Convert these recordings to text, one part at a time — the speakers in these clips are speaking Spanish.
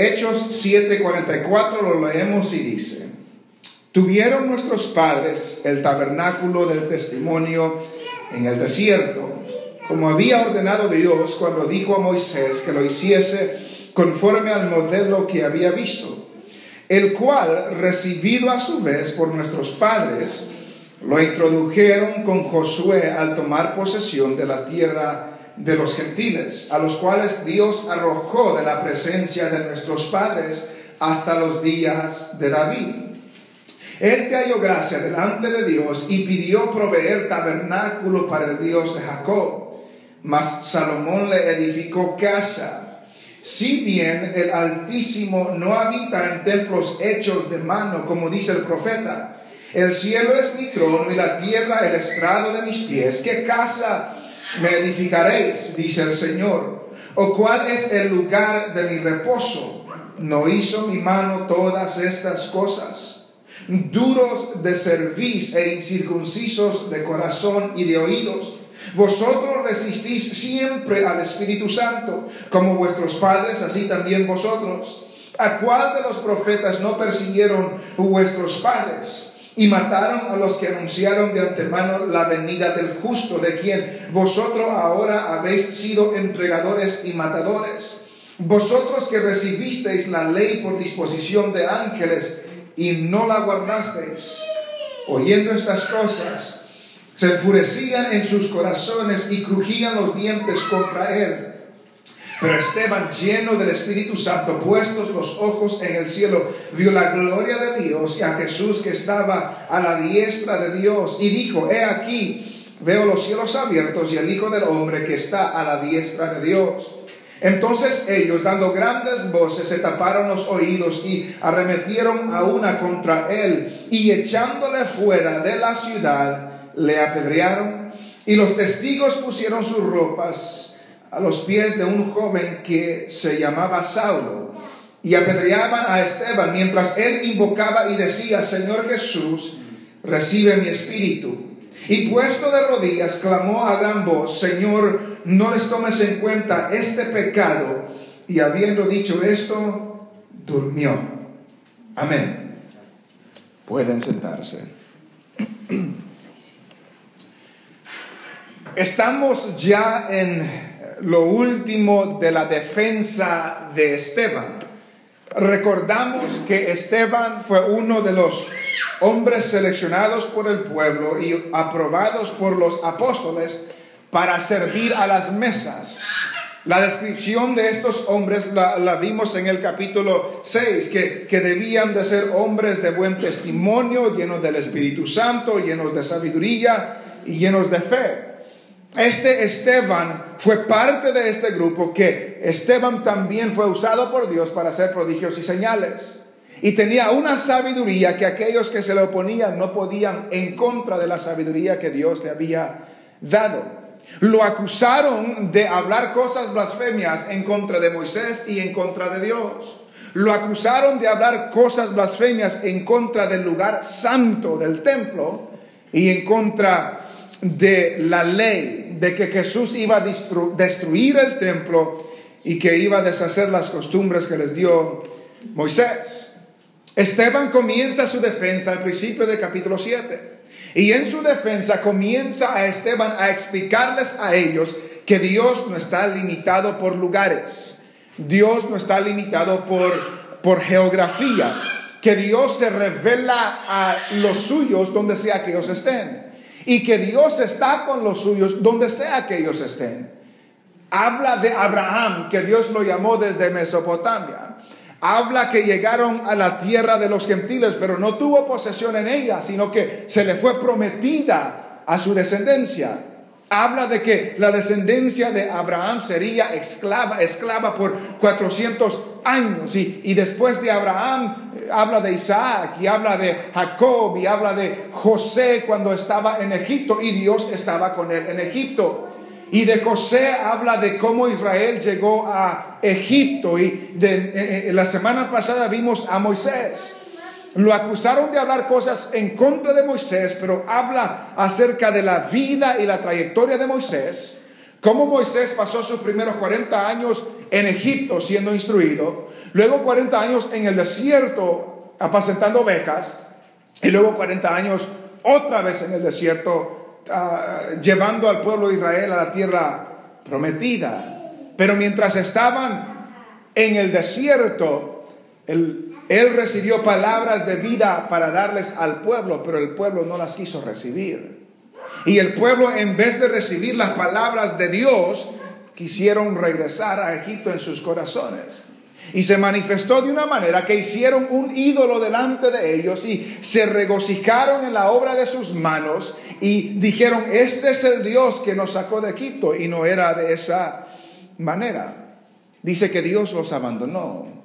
Hechos 7:44 lo leemos y dice, tuvieron nuestros padres el tabernáculo del testimonio en el desierto, como había ordenado Dios cuando dijo a Moisés que lo hiciese conforme al modelo que había visto, el cual, recibido a su vez por nuestros padres, lo introdujeron con Josué al tomar posesión de la tierra de los gentiles, a los cuales Dios arrojó de la presencia de nuestros padres hasta los días de David. Este halló gracia delante de Dios y pidió proveer tabernáculo para el Dios de Jacob. Mas Salomón le edificó casa. Si bien el Altísimo no habita en templos hechos de mano, como dice el profeta, el cielo es mi trono y la tierra el estrado de mis pies. ¿Qué casa me edificaréis? Dice el Señor. ¿O cuál es el lugar de mi reposo? ¿No hizo mi mano todas estas cosas? Duros de cerviz e incircuncisos de corazón y de oídos. Vosotros resistís siempre al Espíritu Santo, como vuestros padres, así también vosotros. ¿A cuál de los profetas no persiguieron vuestros padres? Y mataron a los que anunciaron de antemano la venida del justo, de quien vosotros ahora habéis sido entregadores y matadores. Vosotros que recibisteis la ley por disposición de ángeles y no la guardasteis, oyendo estas cosas, se enfurecían en sus corazones y crujían los dientes contra él. Pero Esteban, lleno del Espíritu Santo, puestos los ojos en el cielo, vio la gloria de Dios y a Jesús que estaba a la diestra de Dios y dijo, he aquí, veo los cielos abiertos y el Hijo del Hombre que está a la diestra de Dios. Entonces ellos, dando grandes voces, se taparon los oídos y arremetieron a una contra él y echándole fuera de la ciudad, le apedrearon y los testigos pusieron sus ropas a los pies de un joven que se llamaba Saulo y apedreaban a Esteban mientras él invocaba y decía, Señor Jesús, recibe mi espíritu. Y puesto de rodillas, clamó a gran voz, Señor, no les tomes en cuenta este pecado. Y habiendo dicho esto, durmió. Amén. Pueden sentarse. Estamos ya en lo último de la defensa de Esteban. Recordamos que Esteban fue uno de los hombres seleccionados por el pueblo y aprobados por los apóstoles para servir a las mesas. La descripción de estos hombres la, vimos en el capítulo 6, que, que debían de ser hombres de buen testimonio, llenos del Espíritu Santo, llenos de sabiduría y llenos de fe. Este Esteban fue parte de este grupo que Esteban también fue usado por Dios para hacer prodigios y señales. Y tenía una sabiduría que aquellos que se le oponían no podían en contra de la sabiduría que Dios le había dado. Lo acusaron de hablar cosas blasfemias en contra de Moisés y en contra de Dios. Lo acusaron de hablar cosas blasfemias en contra del lugar santo del templo y en contra de la ley, de que Jesús iba a destruir el templo y que iba a deshacer las costumbres que les dio Moisés. Esteban comienza su defensa al principio del capítulo 7. Y en su defensa comienza a Esteban a explicarles a ellos que Dios no está limitado por lugares. Dios no está limitado por, por geografía. Que Dios se revela a los suyos donde sea que ellos estén y que Dios está con los suyos donde sea que ellos estén. Habla de Abraham, que Dios lo llamó desde Mesopotamia. Habla que llegaron a la tierra de los gentiles, pero no tuvo posesión en ella, sino que se le fue prometida a su descendencia. Habla de que la descendencia de Abraham sería esclava, esclava por 400 años. Y, y después de Abraham eh, habla de Isaac y habla de Jacob y habla de José cuando estaba en Egipto y Dios estaba con él en Egipto. Y de José habla de cómo Israel llegó a Egipto. Y de, eh, eh, la semana pasada vimos a Moisés. Lo acusaron de hablar cosas en contra de Moisés, pero habla acerca de la vida y la trayectoria de Moisés, cómo Moisés pasó sus primeros 40 años en Egipto siendo instruido, luego 40 años en el desierto apacentando ovejas, y luego 40 años otra vez en el desierto ah, llevando al pueblo de Israel a la tierra prometida. Pero mientras estaban en el desierto, él, él recibió palabras de vida para darles al pueblo, pero el pueblo no las quiso recibir. Y el pueblo, en vez de recibir las palabras de Dios, quisieron regresar a Egipto en sus corazones. Y se manifestó de una manera que hicieron un ídolo delante de ellos y se regocijaron en la obra de sus manos y dijeron, este es el Dios que nos sacó de Egipto. Y no era de esa manera. Dice que Dios los abandonó,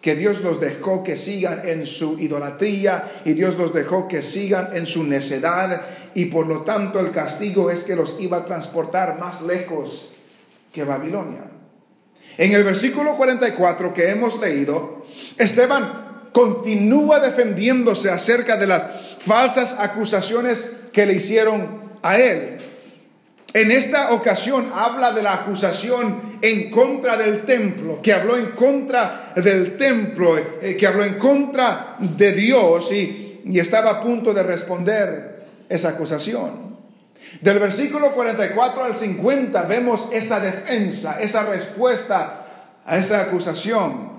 que Dios los dejó que sigan en su idolatría y Dios los dejó que sigan en su necedad y por lo tanto el castigo es que los iba a transportar más lejos que Babilonia. En el versículo 44 que hemos leído, Esteban continúa defendiéndose acerca de las falsas acusaciones que le hicieron a él. En esta ocasión habla de la acusación en contra del templo, que habló en contra del templo, eh, que habló en contra de Dios y, y estaba a punto de responder esa acusación. Del versículo 44 al 50 vemos esa defensa, esa respuesta a esa acusación.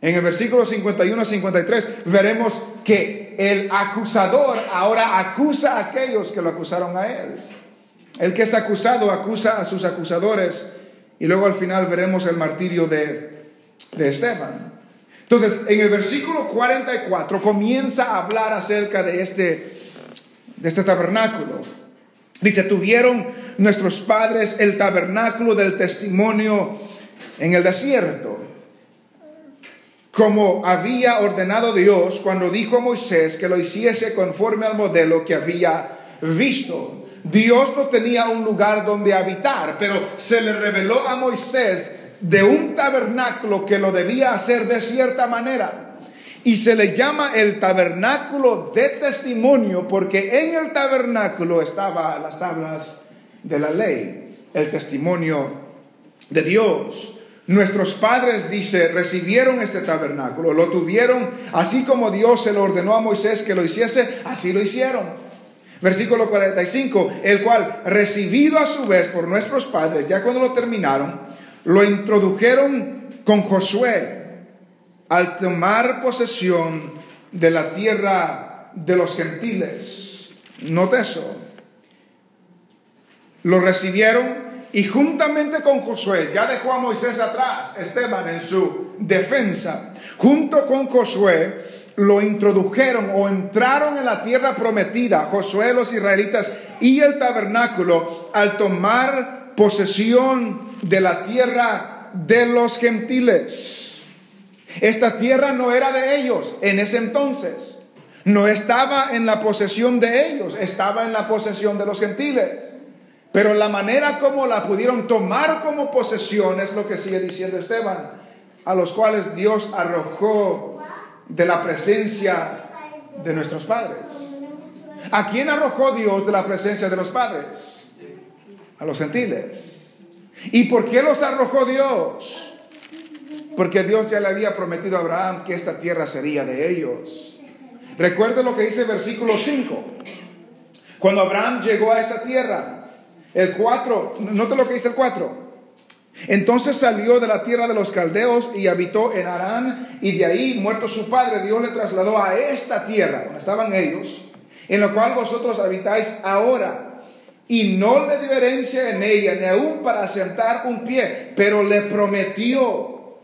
En el versículo 51 a 53 veremos que el acusador ahora acusa a aquellos que lo acusaron a él. El que es acusado acusa a sus acusadores y luego al final veremos el martirio de, de Esteban. Entonces, en el versículo 44 comienza a hablar acerca de este, de este tabernáculo. Dice, tuvieron nuestros padres el tabernáculo del testimonio en el desierto, como había ordenado Dios cuando dijo a Moisés que lo hiciese conforme al modelo que había visto. Dios no tenía un lugar donde habitar, pero se le reveló a Moisés de un tabernáculo que lo debía hacer de cierta manera. Y se le llama el tabernáculo de testimonio porque en el tabernáculo estaban las tablas de la ley, el testimonio de Dios. Nuestros padres, dice, recibieron este tabernáculo, lo tuvieron así como Dios se lo ordenó a Moisés que lo hiciese, así lo hicieron. Versículo 45, el cual, recibido a su vez por nuestros padres, ya cuando lo terminaron, lo introdujeron con Josué al tomar posesión de la tierra de los gentiles. Note eso. Lo recibieron y juntamente con Josué, ya dejó a Moisés atrás, Esteban en su defensa, junto con Josué, lo introdujeron o entraron en la tierra prometida, Josué, los israelitas y el tabernáculo, al tomar posesión de la tierra de los gentiles. Esta tierra no era de ellos en ese entonces. No estaba en la posesión de ellos, estaba en la posesión de los gentiles. Pero la manera como la pudieron tomar como posesión es lo que sigue diciendo Esteban, a los cuales Dios arrojó de la presencia de nuestros padres. ¿A quién arrojó Dios de la presencia de los padres? A los gentiles. ¿Y por qué los arrojó Dios? porque Dios ya le había prometido a Abraham que esta tierra sería de ellos. Recuerda lo que dice el versículo 5. Cuando Abraham llegó a esa tierra, el 4, nota lo que dice el 4. Entonces salió de la tierra de los caldeos y habitó en Arán, y de ahí, muerto su padre, Dios le trasladó a esta tierra, donde estaban ellos, en la cual vosotros habitáis ahora, y no le dio herencia en ella, ni aún para asentar un pie, pero le prometió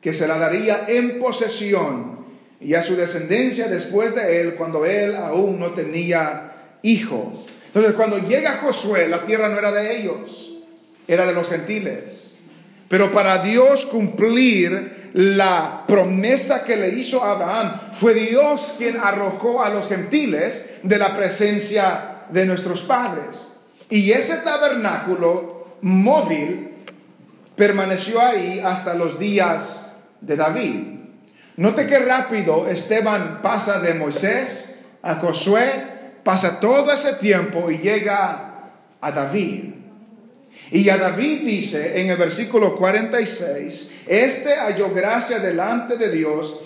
que se la daría en posesión y a su descendencia después de él cuando él aún no tenía hijo. Entonces cuando llega Josué, la tierra no era de ellos, era de los gentiles. Pero para Dios cumplir la promesa que le hizo a Abraham, fue Dios quien arrojó a los gentiles de la presencia de nuestros padres. Y ese tabernáculo móvil permaneció ahí hasta los días de David. Note que rápido Esteban pasa de Moisés a Josué, pasa todo ese tiempo y llega a David. Y a David dice en el versículo 46, este halló gracia delante de Dios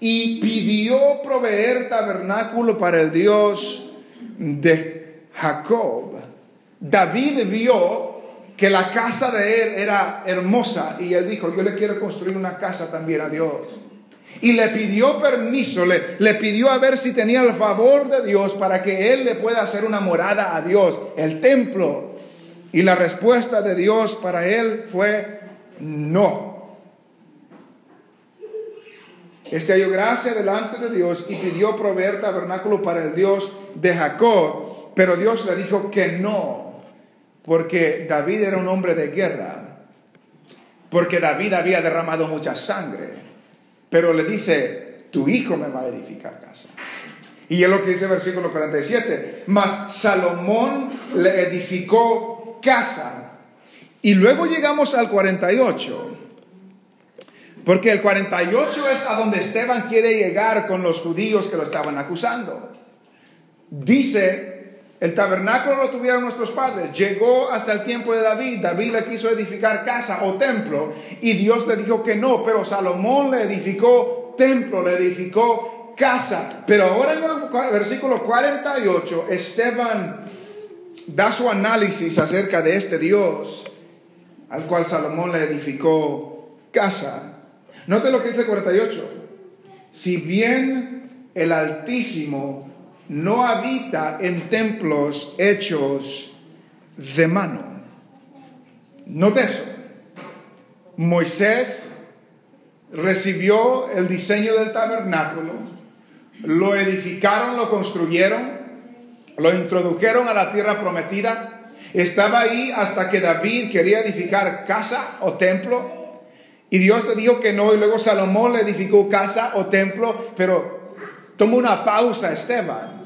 y pidió proveer tabernáculo para el Dios de Jacob. David vio que la casa de él era hermosa y él dijo, yo le quiero construir una casa también a Dios. Y le pidió permiso, le, le pidió a ver si tenía el favor de Dios para que él le pueda hacer una morada a Dios, el templo. Y la respuesta de Dios para él fue no. Este halló gracia delante de Dios y pidió proveer tabernáculo para el Dios de Jacob, pero Dios le dijo que no, porque David era un hombre de guerra, porque David había derramado mucha sangre, pero le dice, tu hijo me va a edificar casa. Y es lo que dice el versículo 47, mas Salomón le edificó casa. Y luego llegamos al 48. Porque el 48 es a donde Esteban quiere llegar con los judíos que lo estaban acusando. Dice, el tabernáculo lo tuvieron nuestros padres, llegó hasta el tiempo de David, David le quiso edificar casa o templo y Dios le dijo que no, pero Salomón le edificó templo, le edificó casa. Pero ahora en el versículo 48, Esteban da su análisis acerca de este Dios al cual Salomón le edificó casa. Note lo que dice 48. Si bien el Altísimo no habita en templos hechos de mano. Note eso. Moisés recibió el diseño del tabernáculo, lo edificaron, lo construyeron, lo introdujeron a la tierra prometida. Estaba ahí hasta que David quería edificar casa o templo y Dios le dijo que no, y luego Salomón le edificó casa o templo, pero toma una pausa Esteban.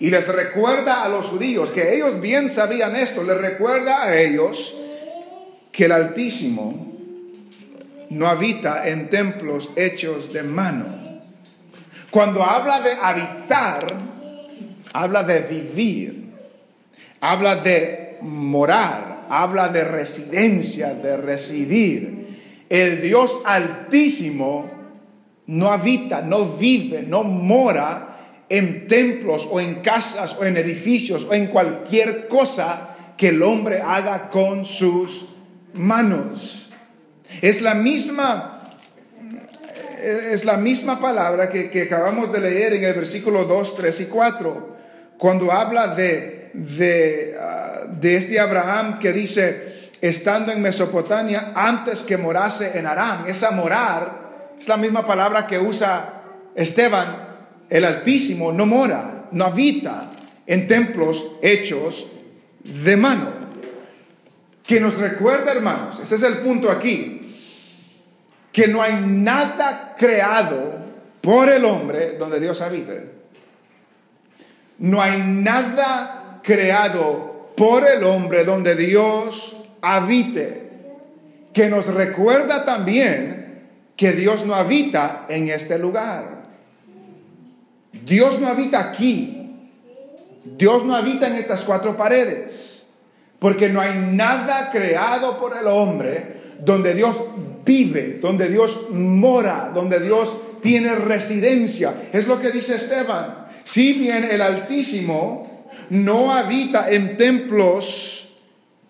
Y les recuerda a los judíos, que ellos bien sabían esto, les recuerda a ellos que el Altísimo no habita en templos hechos de mano. Cuando habla de habitar, habla de vivir, habla de morar, habla de residencia, de residir el Dios altísimo no habita, no vive, no mora en templos o en casas o en edificios o en cualquier cosa que el hombre haga con sus manos. Es la misma, es la misma palabra que, acabamos de leer en el versículo 2, 3 y 4, cuando habla de, de, ah, de este Abraham que dice, estando en Mesopotamia antes que morase en Aram. Esa morar es la misma palabra que usa Esteban, el Altísimo, no mora, no habita en templos hechos de mano. Que nos recuerda, hermanos, ese es el punto aquí, que no hay nada creado por el hombre donde Dios habite. No hay nada creado por el hombre donde Dios habite, que nos recuerda también que Dios no habita en este lugar. Dios no habita aquí. Dios no habita en estas cuatro paredes. Porque no hay nada creado por el hombre donde Dios vive, donde Dios mora, donde Dios tiene residencia. Es lo que dice Esteban. Si bien el Altísimo no habita en templos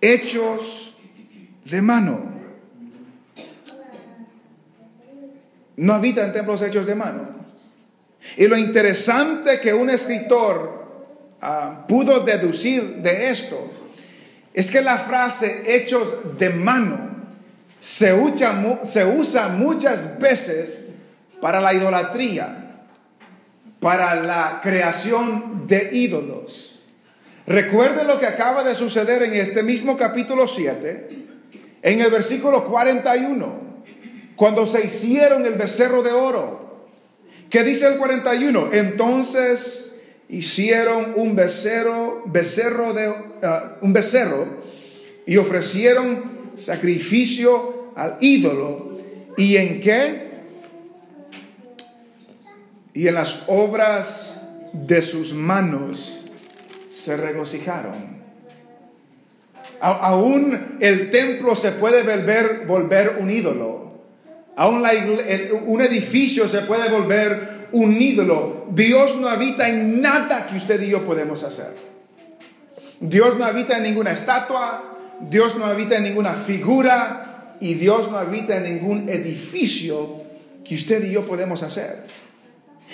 hechos de mano. No habita en templos hechos de mano. Y lo interesante que un escritor ah, pudo deducir de esto es que la frase hechos de mano se se usa muchas veces para la idolatría, para la creación de ídolos. Recuerde lo que acaba de suceder en este mismo capítulo 7, en el versículo 41, cuando se hicieron el becerro de oro. ¿Qué dice el 41? Entonces hicieron un becerro, becerro de, uh, un becerro y ofrecieron sacrificio al ídolo. ¿Y en qué? Y en las obras de sus manos se regocijaron. aún el templo se puede volver, un ídolo. Aún un edificio se puede volver un ídolo. Dios no habita en nada que usted y yo podemos hacer. Dios no habita en ninguna estatua, Dios no habita en ninguna figura y Dios no habita en ningún edificio que usted y yo podemos hacer.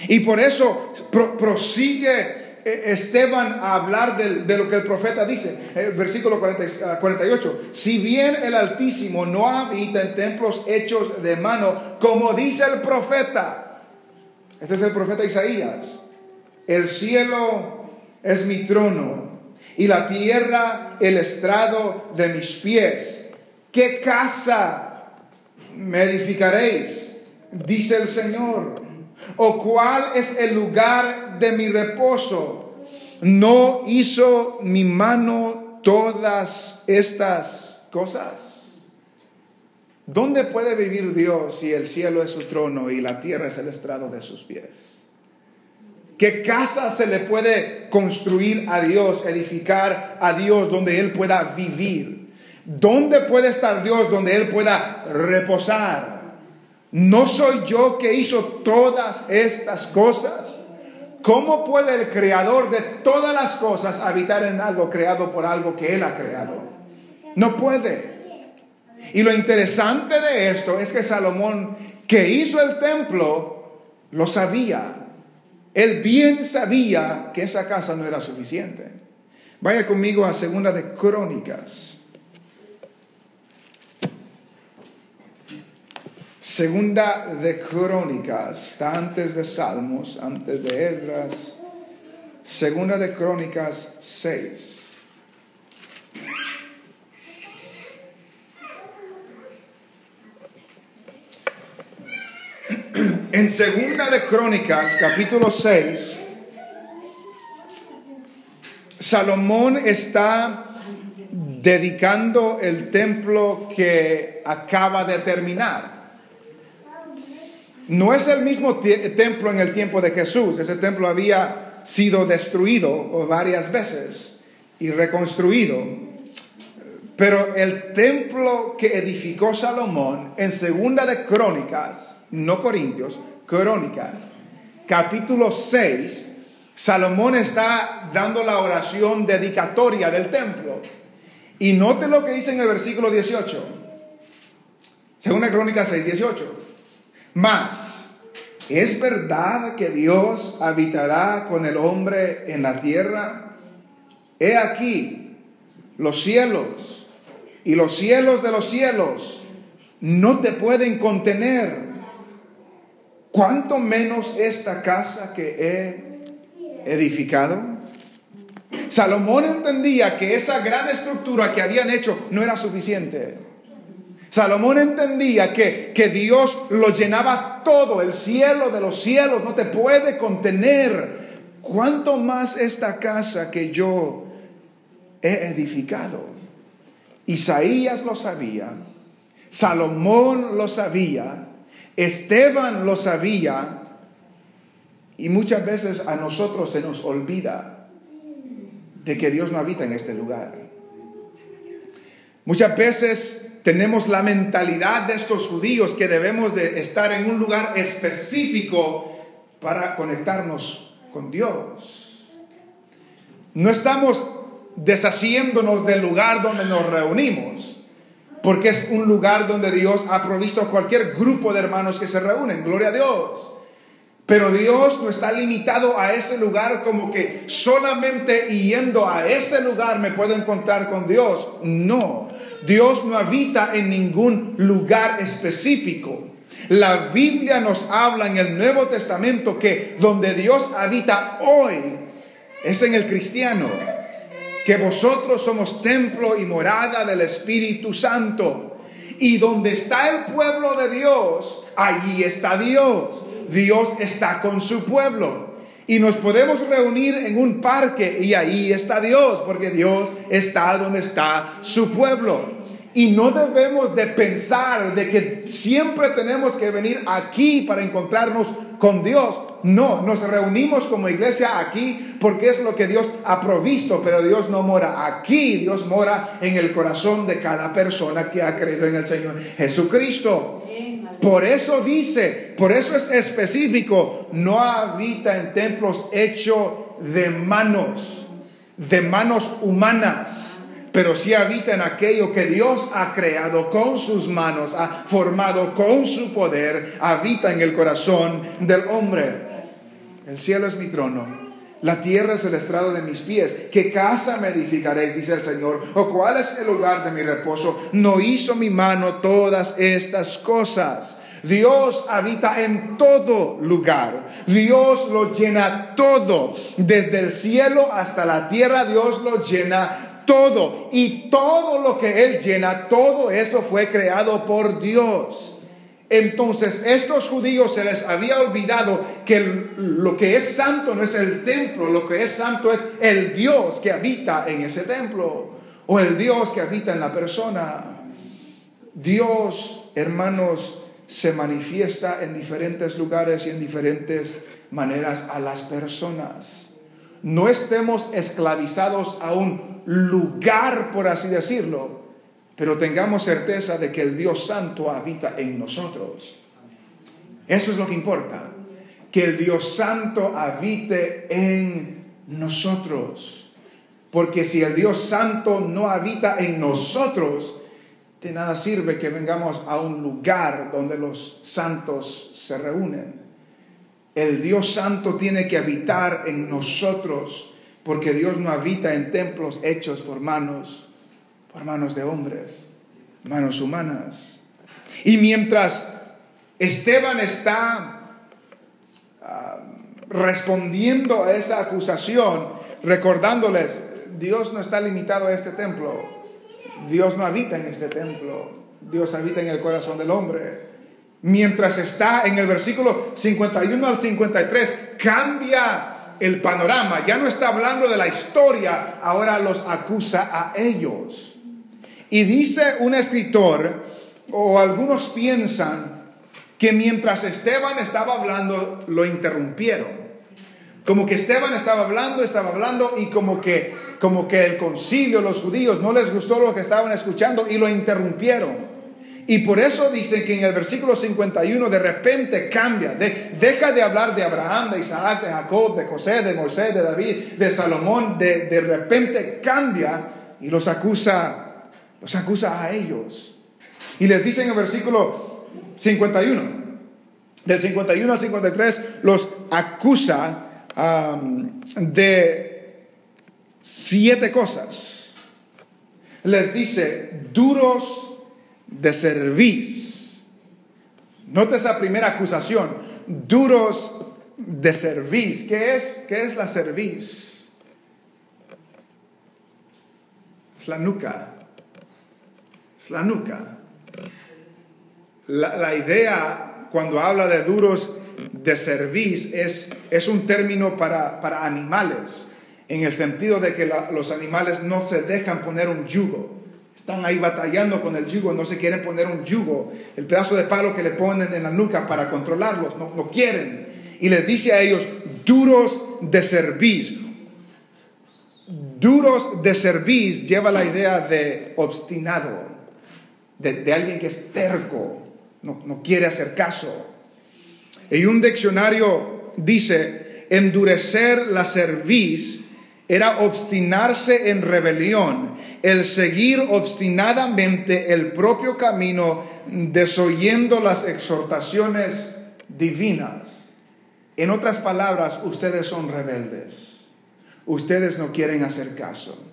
Y por eso prosigue eh, Esteban a hablar de, lo que el profeta dice. Eh, versículo 48. Ah, si bien el Altísimo no habita en templos hechos de mano, como dice el profeta. Este es el profeta Isaías. El cielo es mi trono y la tierra el estrado de mis pies. ¿Qué casa me edificaréis? Dice el Señor. ¿O cuál es el lugar de mi reposo? ¿No hizo mi mano todas estas cosas? ¿Dónde puede vivir Dios si el cielo es su trono y la tierra es el estrado de sus pies? ¿Qué casa se le puede construir a Dios, edificar a Dios donde Él pueda vivir? ¿Dónde puede estar Dios donde Él pueda reposar? ¿No soy yo que hizo todas estas cosas? ¿Cómo puede el creador de todas las cosas habitar en algo creado por algo que Él ha creado? No puede. Y lo interesante de esto es que Salomón, que hizo el templo, lo sabía. Él bien sabía que esa casa no era suficiente. Vaya conmigo a Segunda de Crónicas. Segunda de Crónicas, está antes de Salmos, antes de Esdras. Segunda de Crónicas 6. En Segunda de Crónicas, capítulo 6, Salomón está dedicando el templo que acaba de terminar. No es el mismo templo en el tiempo de Jesús, ese templo había sido destruido varias veces y reconstruido. Pero el templo que edificó Salomón en Segunda de Crónicas no Corintios, Crónicas, capítulo 6, Salomón está dando la oración dedicatoria del templo. Y note lo que dice en el versículo 18. Según Crónicas 6, 18. Más, ¿es verdad que Dios habitará con el hombre en la tierra? He aquí los cielos y los cielos de los cielos no te pueden contener ¿cuánto menos esta casa que he edificado? Salomón entendía que esa gran estructura que habían hecho no era suficiente. Salomón entendía que, que Dios lo llenaba todo, el cielo de los cielos no te puede contener. ¿Cuánto más esta casa que yo he edificado? Isaías lo sabía, Salomón lo sabía, Esteban lo sabía y muchas veces a nosotros se nos olvida de que Dios no habita en este lugar. Muchas veces tenemos la mentalidad de estos judíos que debemos de estar en un lugar específico para conectarnos con Dios. No estamos deshaciéndonos del lugar donde nos reunimos porque es un lugar donde Dios ha provisto a cualquier grupo de hermanos que se reúnen, gloria a Dios. Pero Dios no está limitado a ese lugar como que solamente yendo a ese lugar me puedo encontrar con Dios. No, Dios no habita en ningún lugar específico. La Biblia nos habla en el Nuevo Testamento que donde Dios habita hoy es en el cristiano que vosotros somos templo y morada del Espíritu Santo. Y donde está el pueblo de Dios, allí está Dios. Dios está con su pueblo. Y nos podemos reunir en un parque y ahí está Dios, porque Dios está donde está su pueblo. Y no debemos de pensar de que siempre tenemos que venir aquí para encontrarnos con Dios. No, nos reunimos como iglesia aquí porque es lo que Dios ha provisto, pero Dios no mora aquí, Dios mora en el corazón de cada persona que ha creído en el Señor Jesucristo. Por eso dice, por eso es específico, no habita en templos hechos de manos, de manos humanas pero sí habita en aquello que Dios ha creado con sus manos, ha formado con su poder, habita en el corazón del hombre. El cielo es mi trono. La tierra es el estrado de mis pies. ¿Qué casa me edificaréis? Dice el Señor. ¿O cuál es el lugar de mi reposo? No hizo mi mano todas estas cosas. Dios habita en todo lugar. Dios lo llena todo. Desde el cielo hasta la tierra, Dios lo llena todo. Y todo lo que Él llena, todo eso fue creado por Dios. Entonces, estos judíos se les había olvidado que lo que es santo no es el templo, lo que es santo es el Dios que habita en ese templo o el Dios que habita en la persona. Dios, hermanos, se manifiesta en diferentes lugares y en diferentes maneras a las personas. No estemos esclavizados a un lugar, por así decirlo, pero tengamos certeza de que el Dios Santo habita en nosotros. Eso es lo que importa, que el Dios Santo habite en nosotros. Porque si el Dios Santo no habita en nosotros, de nada sirve que vengamos a un lugar donde los santos se reúnen. El Dios Santo tiene que habitar en nosotros porque Dios no habita en templos hechos por manos, por manos de hombres, manos humanas. Y mientras Esteban está ah, respondiendo a esa acusación, recordándoles, Dios no está limitado a este templo, Dios no habita en este templo, Dios habita en el corazón del hombre. Mientras está en el versículo 51 al 53, cambia el panorama, ya no está hablando de la historia, ahora los acusa a ellos. Y dice un escritor, o algunos piensan, que mientras Esteban estaba hablando, lo interrumpieron. Como que Esteban estaba hablando, estaba hablando y como que, como que el concilio, los judíos, no les gustó lo que estaban escuchando y lo interrumpieron. Y por eso dice que en el versículo 51 de repente cambia, deja de hablar de Abraham, de Isaac, de Jacob, de José, de Moisés, de David, de Salomón, de, de repente cambia y los acusa, los acusa a ellos. Y les dice en el versículo 51, del 51 al 53, los acusa de siete cosas. Les dice, duros de cerviz. Nota esa primera acusación, duros de cerviz. ¿Qué es? ¿Qué es la cerviz? Es la nuca. Es la nuca. La, idea cuando habla de duros de cerviz es, es un término para, para, animales, en el sentido de que los animales no se dejan poner un yugo. Están ahí batallando con el yugo, no se quieren poner un yugo, el pedazo de palo que le ponen en la nuca para controlarlos, no, no quieren. Y les dice a ellos, duros de cerviz. Duros de cerviz lleva la idea de obstinado, de, alguien que es terco, no, no quiere hacer caso. Y un diccionario dice, endurecer la cerviz era obstinarse en rebelión, el seguir obstinadamente el propio camino, desoyendo las exhortaciones divinas. En otras palabras, ustedes son rebeldes. Ustedes no quieren hacer caso.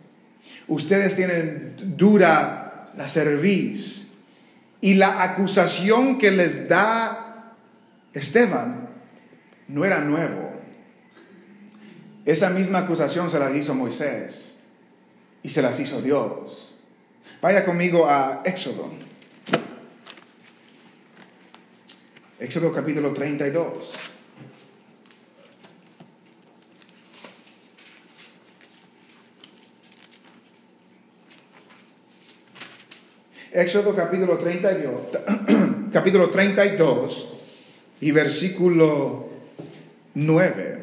Ustedes tienen dura la cerviz. Y la acusación que les da Esteban no era nuevo. Esa misma acusación se la hizo Moisés y se las hizo Dios. Vaya conmigo a Éxodo. Éxodo capítulo 32. Éxodo capítulo 32, capítulo 32 y versículo 9.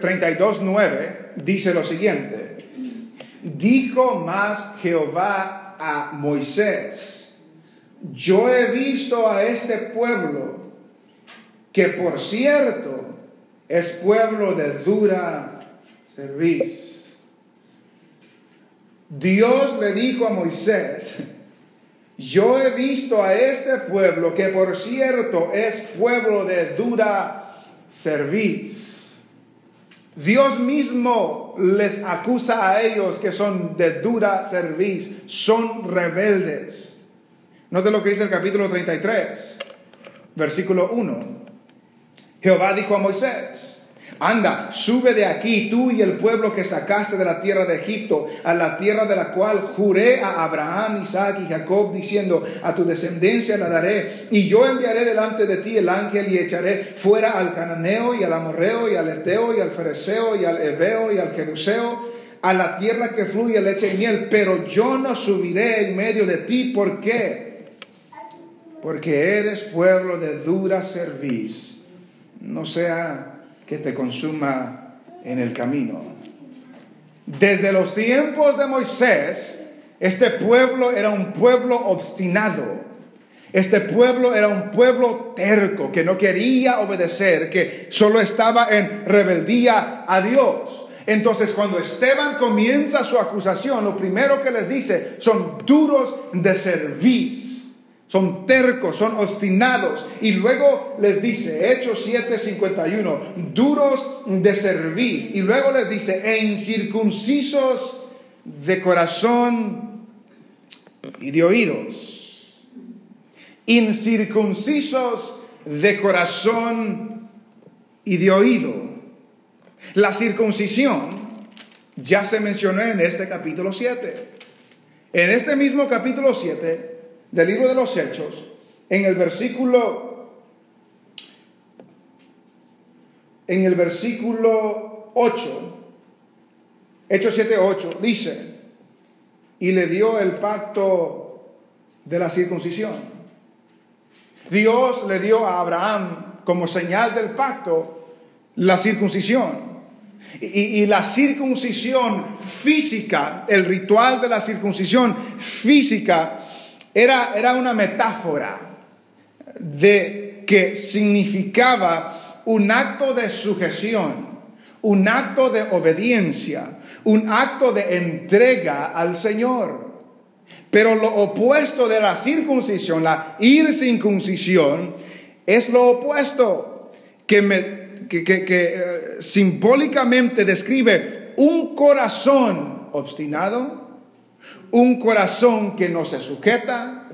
32.9 dice lo siguiente, dijo más Jehová a Moisés, yo he visto a este pueblo, que por cierto es pueblo de dura serviz. Dios le dijo a Moisés, yo he visto a este pueblo, que por cierto es pueblo de dura serviz. Dios mismo les acusa a ellos que son de dura serviz, son rebeldes. Note lo que dice el capítulo 33, versículo 1. Jehová dijo a Moisés, Anda, sube de aquí tú y el pueblo que sacaste de la tierra de Egipto, a la tierra de la cual juré a Abraham, Isaac y Jacob, diciendo, a tu descendencia la daré, y yo enviaré delante de ti el ángel y echaré fuera al cananeo y al amorreo y al eteo y al fereceo y al heveo y al jebuseo, a la tierra que fluye leche y miel, pero yo no subiré en medio de ti, ¿por qué? Porque eres pueblo de dura cerviz, no sea que te consuma en el camino. Desde los tiempos de Moisés, este pueblo era un pueblo obstinado. Este pueblo era un pueblo terco que no quería obedecer, que solo estaba en rebeldía a Dios. Entonces cuando Esteban comienza su acusación, lo primero que les dice son duros de servicio son tercos, son obstinados. Y luego les dice, Hechos 7:51, duros de servir. Y luego les dice, e incircuncisos de corazón y de oídos. Incircuncisos de corazón y de oído. La circuncisión ya se mencionó en este capítulo 7. En este mismo capítulo 7 del libro de los Hechos, en el versículo, en el versículo 8, Hechos 7, 8, dice, y le dio el pacto de la circuncisión. Dios le dio a Abraham como señal del pacto la circuncisión. Y, y, la circuncisión física, el ritual de la circuncisión física, era, una metáfora de que significaba un acto de sujeción, un acto de obediencia, un acto de entrega al Señor. Pero lo opuesto de la circuncisión, la ircircuncisión, es lo opuesto, que eh, simbólicamente describe un corazón obstinado, un corazón que no se sujeta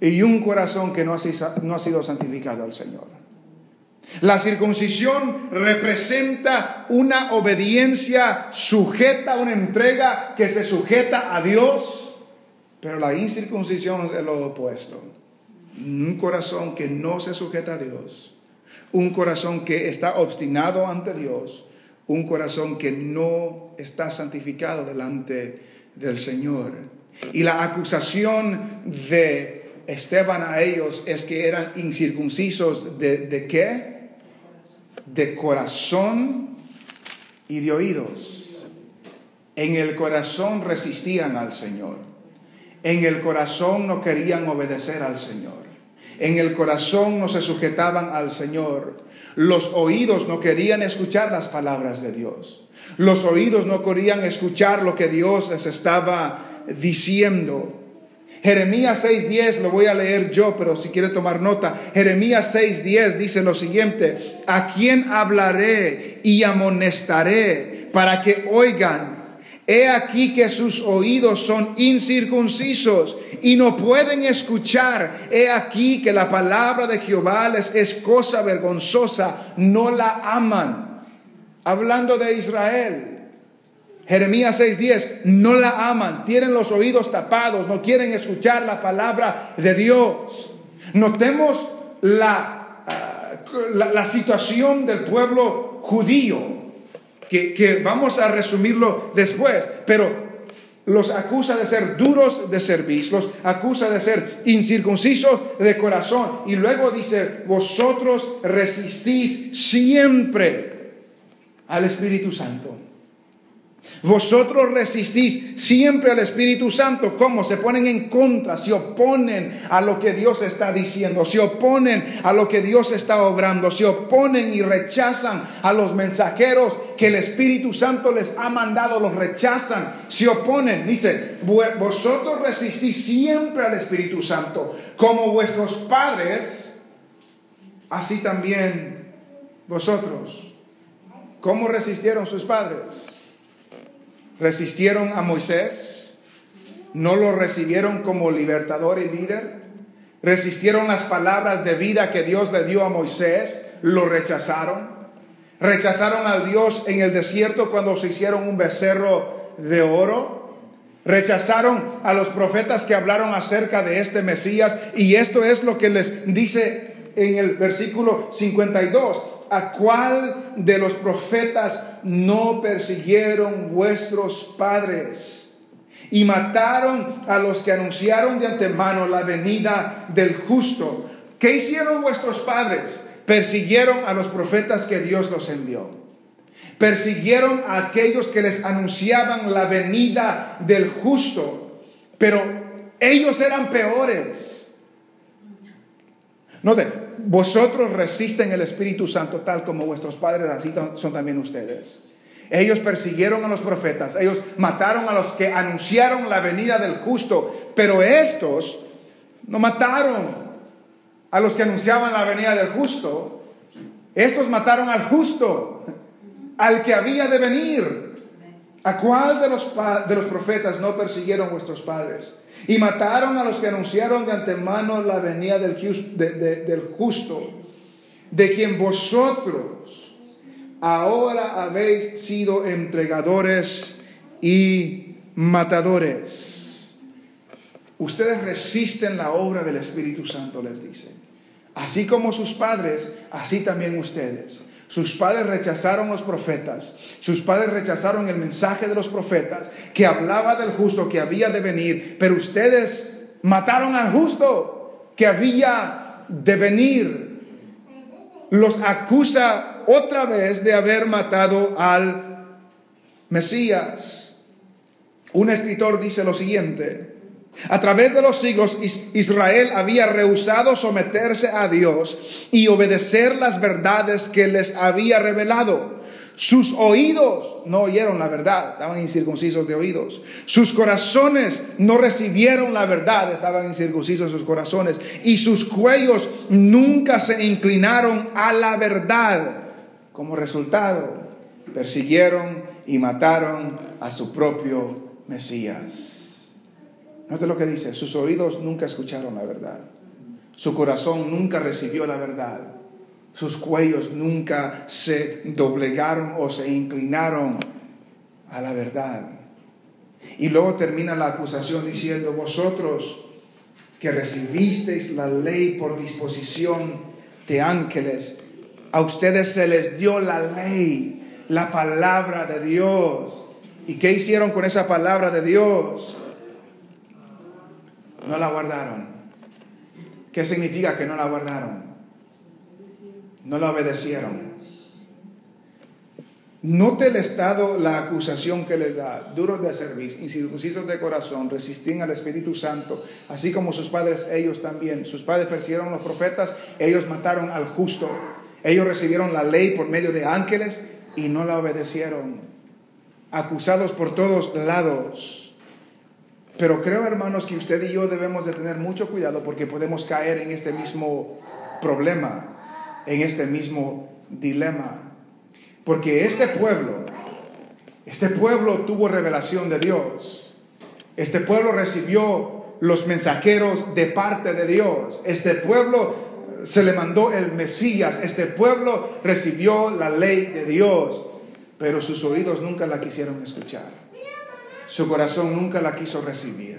y un corazón que no ha, sido santificado al Señor. La circuncisión representa una obediencia sujeta, una entrega que se sujeta a Dios, pero la incircuncisión es lo opuesto. Un corazón que no se sujeta a Dios, un corazón que está obstinado ante Dios, un corazón que no está santificado delante del Señor. Y la acusación de Esteban a ellos es que eran incircuncisos de, de qué? De corazón y de oídos. En el corazón resistían al Señor. En el corazón no querían obedecer al Señor. En el corazón no se sujetaban al Señor. Los oídos no querían escuchar las palabras de Dios. Los oídos no querían escuchar lo que Dios les estaba diciendo. Jeremías 6:10 lo voy a leer yo, pero si quiere tomar nota, Jeremías 6:10 dice lo siguiente, ¿a quién hablaré y amonestaré para que oigan? He aquí que sus oídos son incircuncisos y no pueden escuchar. He aquí que la palabra de Jehová les es cosa vergonzosa, no la aman. Hablando de Israel. Jeremías 6:10, no la aman, tienen los oídos tapados, no quieren escuchar la palabra de Dios. Notemos la, ah, la, situación del pueblo judío. que, que vamos a resumirlo después, pero los acusa de ser duros de servicio, los acusa de ser incircuncisos de corazón. Y luego dice, vosotros resistís siempre al Espíritu Santo. Vosotros resistís siempre al Espíritu Santo. ¿Cómo? Se ponen en contra, se oponen a lo que Dios está diciendo, se oponen a lo que Dios está obrando, se oponen y rechazan a los mensajeros que el Espíritu Santo les ha mandado, los rechazan, se oponen. Dice, vosotros resistís siempre al Espíritu Santo, como vuestros padres, así también vosotros. ¿Cómo resistieron sus padres? Resistieron a Moisés, no lo recibieron como libertador y líder, resistieron las palabras de vida que Dios le dio a Moisés, lo rechazaron, rechazaron al Dios en el desierto cuando se hicieron un becerro de oro, rechazaron a los profetas que hablaron acerca de este Mesías y esto es lo que les dice en el versículo 52 ¿A cuál de los profetas no persiguieron vuestros padres? Y mataron a los que anunciaron de antemano la venida del justo. ¿Qué hicieron vuestros padres? Persiguieron a los profetas que Dios los envió. Persiguieron a aquellos que les anunciaban la venida del justo. Pero ellos eran peores. Noten, vosotros resisten el Espíritu Santo tal como vuestros padres, así son también ustedes. Ellos persiguieron a los profetas, ellos mataron a los que anunciaron la venida del justo, pero estos no mataron a los que anunciaban la venida del justo, estos mataron al justo, al que había de venir. ¿A cuál de los, de los profetas no persiguieron vuestros padres? Y mataron a los que anunciaron de antemano la venida del, justo, de quien vosotros ahora habéis sido entregadores y matadores. Ustedes resisten la obra del Espíritu Santo, les dice. Así como sus padres, así también ustedes. Sus padres rechazaron los profetas. Sus padres rechazaron el mensaje de los profetas que hablaba del justo que había de venir. Pero ustedes mataron al justo que había de venir. Los acusa otra vez de haber matado al Mesías. Un escritor dice lo siguiente. A través de los siglos Israel había rehusado someterse a Dios y obedecer las verdades que les había revelado. Sus oídos no oyeron la verdad, estaban incircuncisos de oídos. Sus corazones no recibieron la verdad, estaban incircuncisos sus corazones. Y sus cuellos nunca se inclinaron a la verdad. Como resultado, persiguieron y mataron a su propio Mesías. Note lo que dice, sus oídos nunca escucharon la verdad, su corazón nunca recibió la verdad, sus cuellos nunca se doblegaron o se inclinaron a la verdad. Y luego termina la acusación diciendo, vosotros que recibisteis la ley por disposición de ángeles, a ustedes se les dio la ley, la palabra de Dios. ¿Y qué hicieron con esa palabra de Dios? No la guardaron. ¿Qué significa que no la guardaron? No la obedecieron. Note el estado, la acusación que les da, duros de servicio, incircuncisos de corazón, resisten al Espíritu Santo, así como sus padres, ellos también. Sus padres persiguieron a los profetas, ellos mataron al justo. Ellos recibieron la ley por medio de ángeles y no la obedecieron. Acusados por todos lados. Pero creo, hermanos, que usted y yo debemos de tener mucho cuidado porque podemos caer en este mismo problema, en este mismo dilema. Porque este pueblo, este pueblo tuvo revelación de Dios. Este pueblo recibió los mensajeros de parte de Dios. Este pueblo se le mandó el Mesías. Este pueblo recibió la ley de Dios. Pero sus oídos nunca la quisieron escuchar. Su corazón nunca la quiso recibir.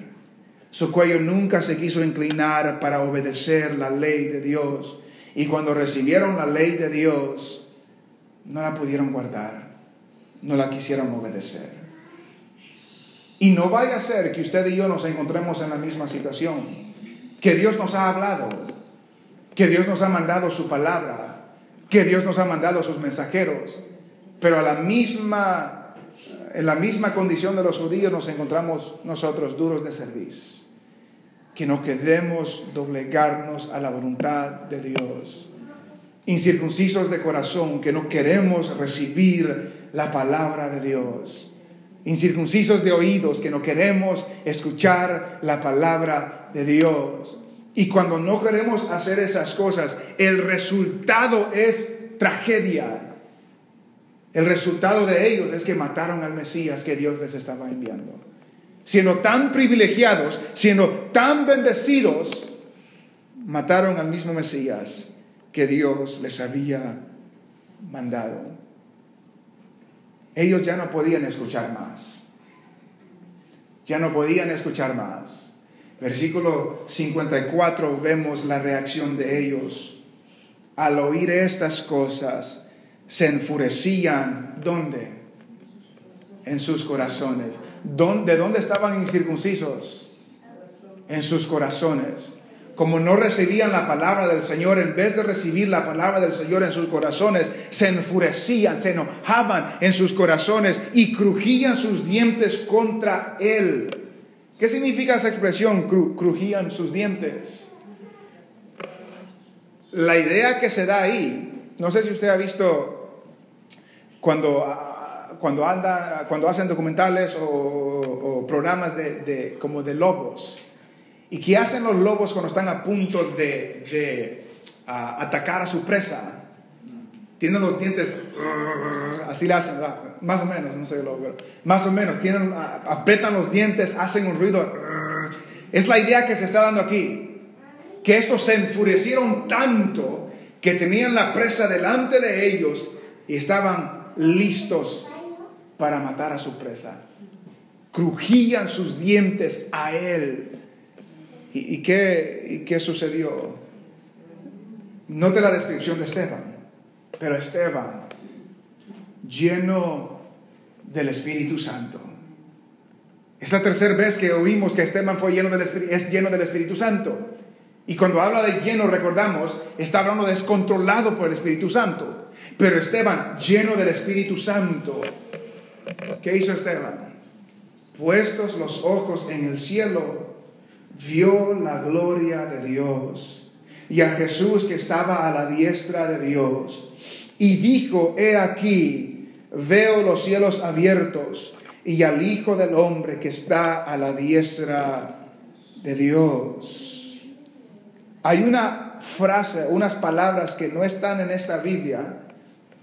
Su cuello nunca se quiso inclinar para obedecer la ley de Dios. Y cuando recibieron la ley de Dios, no la pudieron guardar. no la quisieron obedecer. Y no vaya a ser que usted y yo nos encontremos en la misma situación, que Dios nos ha hablado, que Dios nos ha mandado su palabra, que Dios nos ha mandado sus mensajeros, pero a la misma, en la misma condición de los judíos nos encontramos nosotros duros de servicio, que no queremos doblegarnos a la voluntad de Dios, incircuncisos de corazón, que no queremos recibir la palabra de Dios incircuncisos de oídos, que no queremos escuchar la palabra de Dios. Y cuando no queremos hacer esas cosas, el resultado es tragedia. El resultado de ellos es que mataron al Mesías que Dios les estaba enviando. Siendo tan privilegiados, siendo tan bendecidos, mataron al mismo Mesías que Dios les había mandado. Ellos ya no podían escuchar más. Ya no podían escuchar más. Versículo 54 vemos la reacción de ellos. Al oír estas cosas, se enfurecían. ¿Dónde? En sus corazones. ¿De dónde estaban incircuncisos? En sus corazones como no recibían la palabra del Señor, en vez de recibir la palabra del Señor en sus corazones, se enfurecían, se enojaban en sus corazones y crujían sus dientes contra Él. ¿Qué significa esa expresión, crujían sus dientes? La idea que se da ahí, no sé si usted ha visto cuando, cuando, anda, cuando hacen documentales o, programas de, como de lobos ¿Y qué hacen los lobos cuando están a punto de, atacar a su presa? Tienen los dientes, así le hacen, más o menos, no sé lobo, más o menos, tienen, apretan los dientes, hacen un ruido. Es la idea que se está dando aquí, que estos se enfurecieron tanto que tenían la presa delante de ellos y estaban listos para matar a su presa. Crujían sus dientes a él ¿Y, qué, qué sucedió? Note la descripción de Esteban. Pero Esteban, lleno del Espíritu Santo. Es la tercera vez que oímos que Esteban fue lleno del es lleno del Espíritu Santo. Y cuando habla de lleno, recordamos, está hablando descontrolado por el Espíritu Santo. Pero Esteban, lleno del Espíritu Santo, ¿qué hizo Esteban? Puestos los ojos en el cielo, vio la gloria de Dios y a Jesús que estaba a la diestra de Dios. Y dijo, he aquí, veo los cielos abiertos y al Hijo del Hombre que está a la diestra de Dios. Hay una frase, unas palabras que no están en esta Biblia,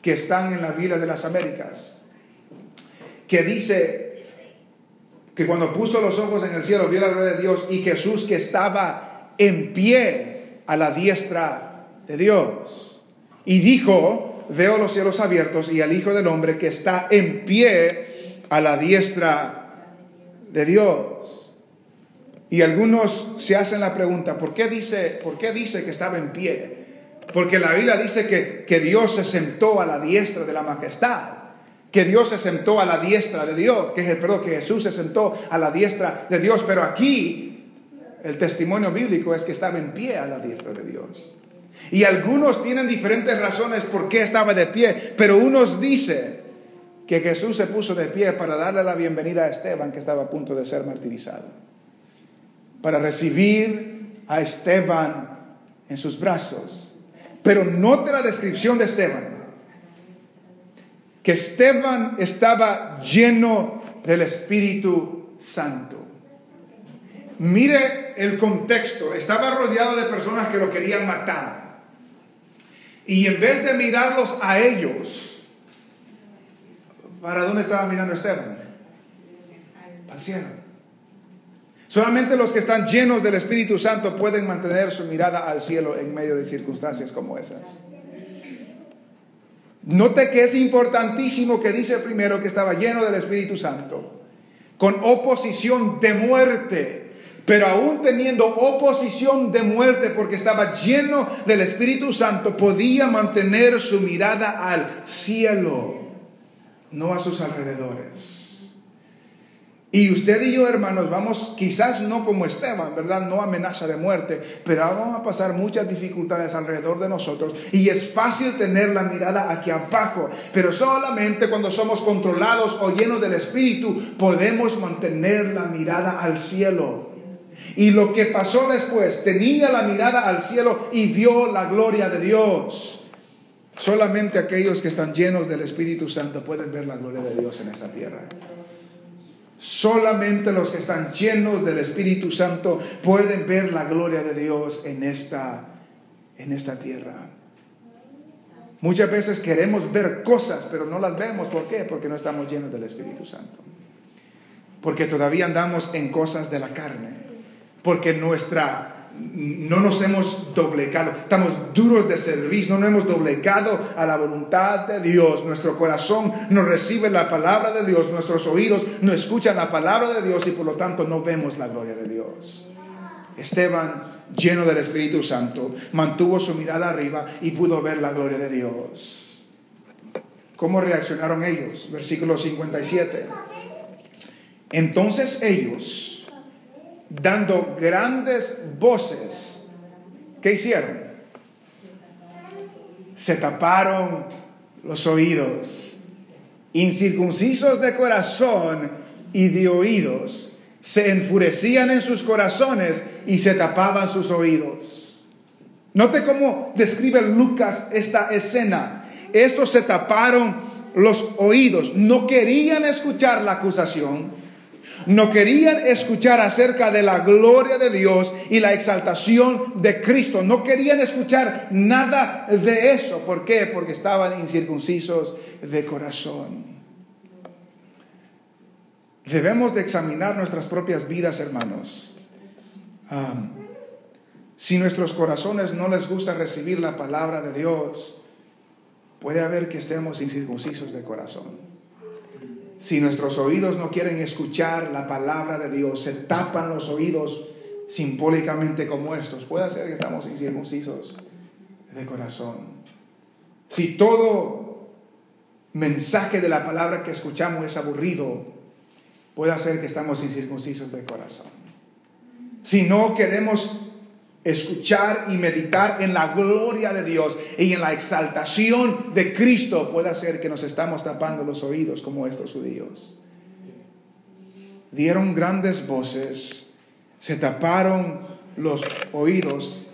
que están en la Biblia de las Américas, que dice, que cuando puso los ojos en el cielo vio la gloria de Dios y Jesús que estaba en pie a la diestra de Dios. Y dijo, veo los cielos abiertos y al Hijo del Hombre que está en pie a la diestra de Dios. Y algunos se hacen la pregunta, ¿por qué dice, por qué dice que estaba en pie? Porque la Biblia dice que, que Dios se sentó a la diestra de la majestad que Dios se sentó a la diestra de Dios, que, perdón, que Jesús se sentó a la diestra de Dios, pero aquí el testimonio bíblico es que estaba en pie a la diestra de Dios. Y algunos tienen diferentes razones por qué estaba de pie, pero unos dicen que Jesús se puso de pie para darle la bienvenida a Esteban que estaba a punto de ser martirizado, para recibir a Esteban en sus brazos. Pero note la descripción de Esteban que Esteban estaba lleno del Espíritu Santo. Mire el contexto, estaba rodeado de personas que lo querían matar. Y en vez de mirarlos a ellos, ¿para dónde estaba mirando Esteban? Al cielo. Solamente los que están llenos del Espíritu Santo pueden mantener su mirada al cielo en medio de circunstancias como esas. Note que es importantísimo que dice primero que estaba lleno del Espíritu Santo, con oposición de muerte, pero aún teniendo oposición de muerte porque estaba lleno del Espíritu Santo, podía mantener su mirada al cielo. no a sus alrededores. Y usted y yo, hermanos, vamos, quizás no como Esteban, ¿verdad? No amenaza de muerte, pero vamos a pasar muchas dificultades alrededor de nosotros. Y es fácil tener la mirada aquí abajo, pero solamente cuando somos controlados o llenos del Espíritu podemos mantener la mirada al cielo. Y lo que pasó después, tenía la mirada al cielo y vio la gloria de Dios. Solamente aquellos que están llenos del Espíritu Santo pueden ver la gloria de Dios en esta tierra. Solamente los que están llenos del Espíritu Santo pueden ver la gloria de Dios en esta, en esta tierra. Muchas veces queremos ver cosas, pero no las vemos. ¿Por qué? Porque no estamos llenos del Espíritu Santo. Porque todavía andamos en cosas de la carne. Porque nuestra no nos hemos doblegado, estamos duros de servicio, no nos hemos doblegado a la voluntad de Dios. Nuestro corazón no recibe la palabra de Dios, nuestros oídos no escuchan la palabra de Dios y por lo tanto no vemos la gloria de Dios. Esteban, lleno del Espíritu Santo, mantuvo su mirada arriba y pudo ver la gloria de Dios. ¿Cómo reaccionaron ellos? Versículo 57. Entonces ellos dando grandes voces. ¿Qué hicieron? Se taparon los oídos, incircuncisos de corazón y de oídos, se enfurecían en sus corazones y se tapaban sus oídos. Note cómo describe Lucas esta escena. Estos se taparon los oídos, no querían escuchar la acusación, no querían escuchar acerca de la gloria de Dios y la exaltación de Cristo. No querían escuchar nada de eso. ¿Por qué? Porque estaban incircuncisos de corazón. Debemos de examinar nuestras propias vidas, hermanos. si nuestros corazones no les gusta recibir la palabra de Dios, puede haber que seamos incircuncisos de corazón. Si nuestros oídos no quieren escuchar la palabra de Dios, se tapan los oídos simbólicamente como estos, puede ser que estamos incircuncisos de corazón. Si todo mensaje de la palabra que escuchamos es aburrido, puede ser que estamos incircuncisos de corazón. Si no queremos escuchar y meditar en la gloria de Dios y en la exaltación de Cristo, puede ser que nos estamos tapando los oídos como estos judíos. Dieron grandes voces, se taparon los oídos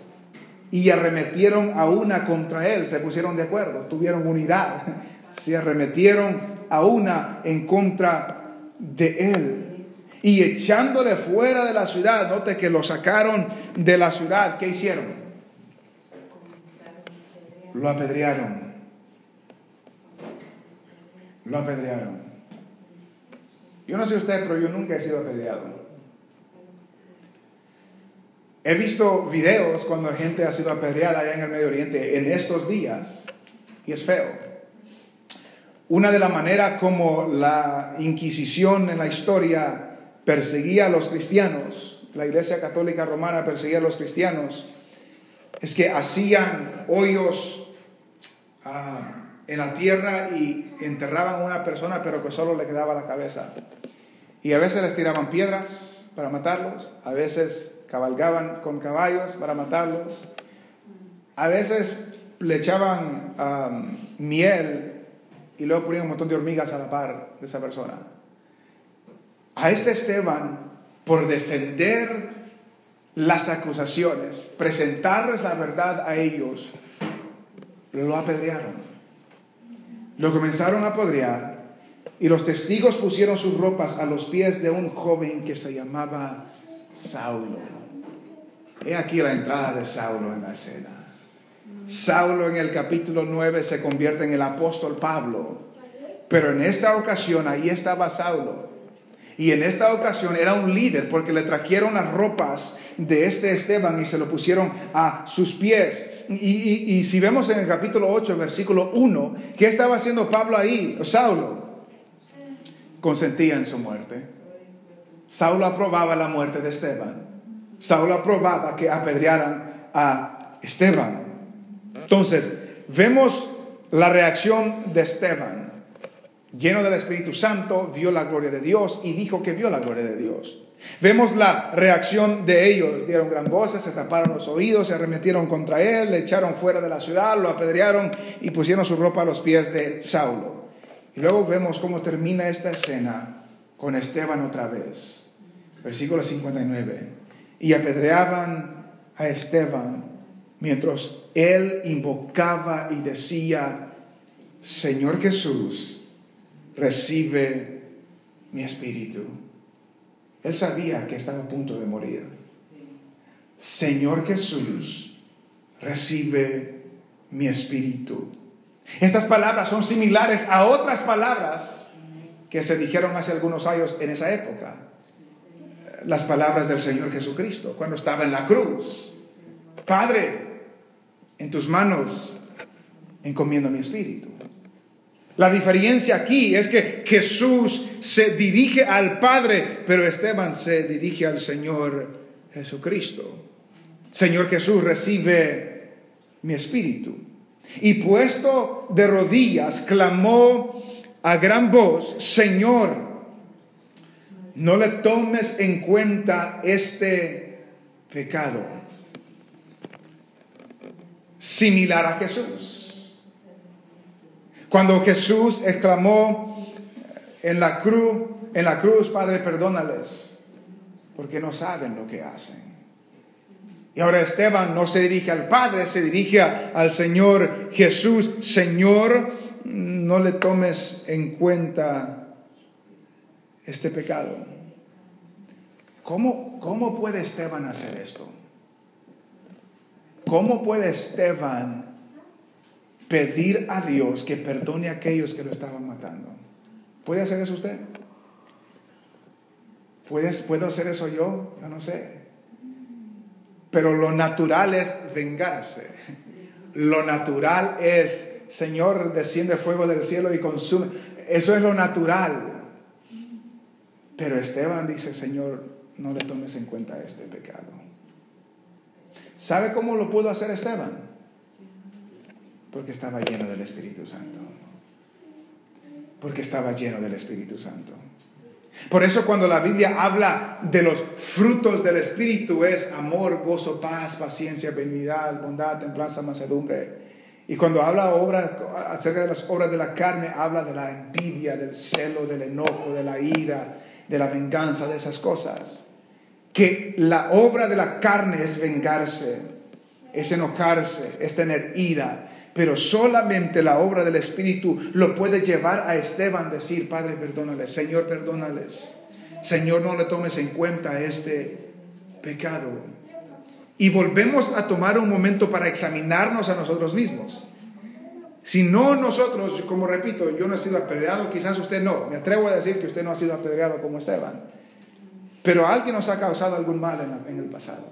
y arremetieron a una contra él, se pusieron de acuerdo, tuvieron unidad, se arremetieron a una en contra de él y echándole fuera de la ciudad, note que lo sacaron de la ciudad, ¿qué hicieron? Lo apedrearon. Lo apedrearon. Yo no sé usted, pero yo nunca he sido apedreado. He visto videos cuando gente ha sido apedreada allá en el Medio Oriente en estos días y es feo. Una de las maneras como la Inquisición en la historia perseguía a los cristianos, la Iglesia Católica Romana perseguía a los cristianos, es que hacían hoyos ah, en la tierra y enterraban a una persona, pero que solo le quedaba la cabeza. Y a veces les tiraban piedras para matarlos, a veces cabalgaban con caballos para matarlos, a veces le echaban ah, miel y luego ponían un montón de hormigas a la par de esa persona a este Esteban por defender las acusaciones, presentarles la verdad a ellos, lo apedrearon. Lo comenzaron a apedrear y los testigos pusieron sus ropas a los pies de un joven que se llamaba Saulo. He aquí la entrada de Saulo en la escena. Saulo en el capítulo 9 se convierte en el apóstol Pablo, pero en esta ocasión ahí estaba Saulo y en esta ocasión era un líder porque le trajeron las ropas de este Esteban y se lo pusieron a sus pies. Y, si vemos en el capítulo 8, versículo 1, ¿qué estaba haciendo Pablo ahí? Saulo consentía en su muerte. Saulo aprobaba la muerte de Esteban. Saulo aprobaba que apedrearan a Esteban. Entonces, vemos la reacción de Esteban. Lleno del Espíritu Santo, vio la gloria de Dios y dijo que vio la gloria de Dios. Vemos la reacción de ellos. Dieron gran voces, se taparon los oídos, se arremetieron contra él, le echaron fuera de la ciudad, lo apedrearon y pusieron su ropa a los pies de Saulo. Y luego vemos cómo termina esta escena con Esteban otra vez. Versículo 59. Y apedreaban a Esteban mientras él invocaba y decía, Señor Jesús, recibe mi espíritu. Él sabía que estaba a punto de morir. Señor Jesús, recibe mi espíritu. Estas palabras son similares a otras palabras que se dijeron hace algunos años en esa época. Las palabras del Señor Jesucristo cuando estaba en la cruz. Padre, en tus manos encomiendo mi espíritu. La diferencia aquí es que Jesús se dirige al Padre, pero Esteban se dirige al Señor Jesucristo. Señor Jesús, recibe mi espíritu. Y puesto de rodillas, clamó a gran voz, Señor, no le tomes en cuenta este pecado. Similar a Jesús. Cuando Jesús exclamó en la cruz, en la cruz, Padre, perdónales, porque no saben lo que hacen. Y ahora Esteban no se dirige al Padre, se dirige al Señor Jesús. Señor, no le tomes en cuenta este pecado. ¿Cómo, cómo puede Esteban hacer esto? ¿Cómo puede Esteban pedir a Dios que perdone a aquellos que lo estaban matando. ¿Puede hacer eso usted? ¿Puedes, ¿Puedo hacer eso yo? Yo no sé. Pero lo natural es vengarse. Lo natural es, Señor, desciende fuego del cielo y consume. Eso es lo natural. Pero Esteban dice, Señor, no le tomes en cuenta este pecado. ¿Sabe cómo lo pudo hacer Esteban? Porque estaba lleno del Espíritu Santo. Porque estaba lleno del Espíritu Santo. Por eso cuando la Biblia habla de los frutos del Espíritu es amor, gozo, paz, paciencia, benignidad, bondad, templanza, mansedumbre. Y cuando habla obra, acerca de las obras de la carne, habla de la envidia, del celo, del enojo, de la ira, de la venganza, de esas cosas. Que la obra de la carne es vengarse, es enojarse, es tener ira, pero solamente la obra del Espíritu lo puede llevar a Esteban decir, Padre, perdónales, Señor, perdónales. Señor, no le tomes en cuenta este pecado. Y volvemos a tomar un momento para examinarnos a nosotros mismos. Si no nosotros, como repito, yo no he sido apedreado, quizás usted no. Me atrevo a decir que usted no ha sido apedreado como Esteban. Pero alguien nos ha causado algún mal en el pasado.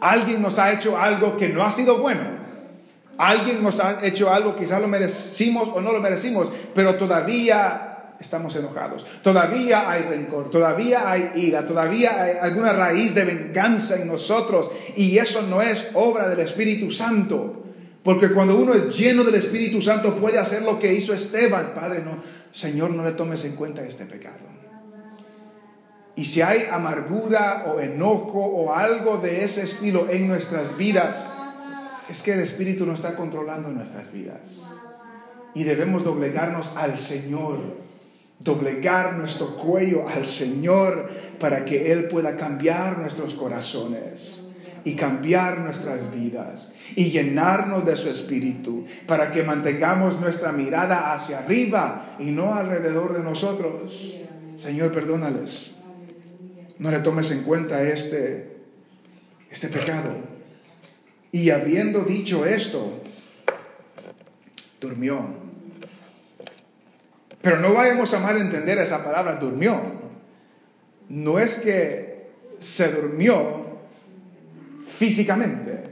Alguien nos ha hecho algo que no ha sido bueno Alguien nos ha hecho algo, quizás lo merecimos o no lo merecimos, pero todavía estamos enojados. Todavía hay rencor, todavía hay ira, todavía hay alguna raíz de venganza en nosotros. Y eso no es obra del Espíritu Santo. Porque cuando uno es lleno del Espíritu Santo puede hacer lo que hizo Esteban. Padre, no, Señor, no le tomes en cuenta este pecado. Y si hay amargura o enojo o algo de ese estilo en nuestras vidas, es que el Espíritu no está controlando nuestras vidas. Y debemos doblegarnos al Señor, doblegar nuestro cuello al Señor para que Él pueda cambiar nuestros corazones y cambiar nuestras vidas y llenarnos de su espíritu para que mantengamos nuestra mirada hacia arriba y no alrededor de nosotros. Señor, perdónales. No le tomes en cuenta este, este pecado. Y habiendo dicho esto, durmió. Pero no vayamos a mal entender esa palabra durmió. No es que se durmió físicamente,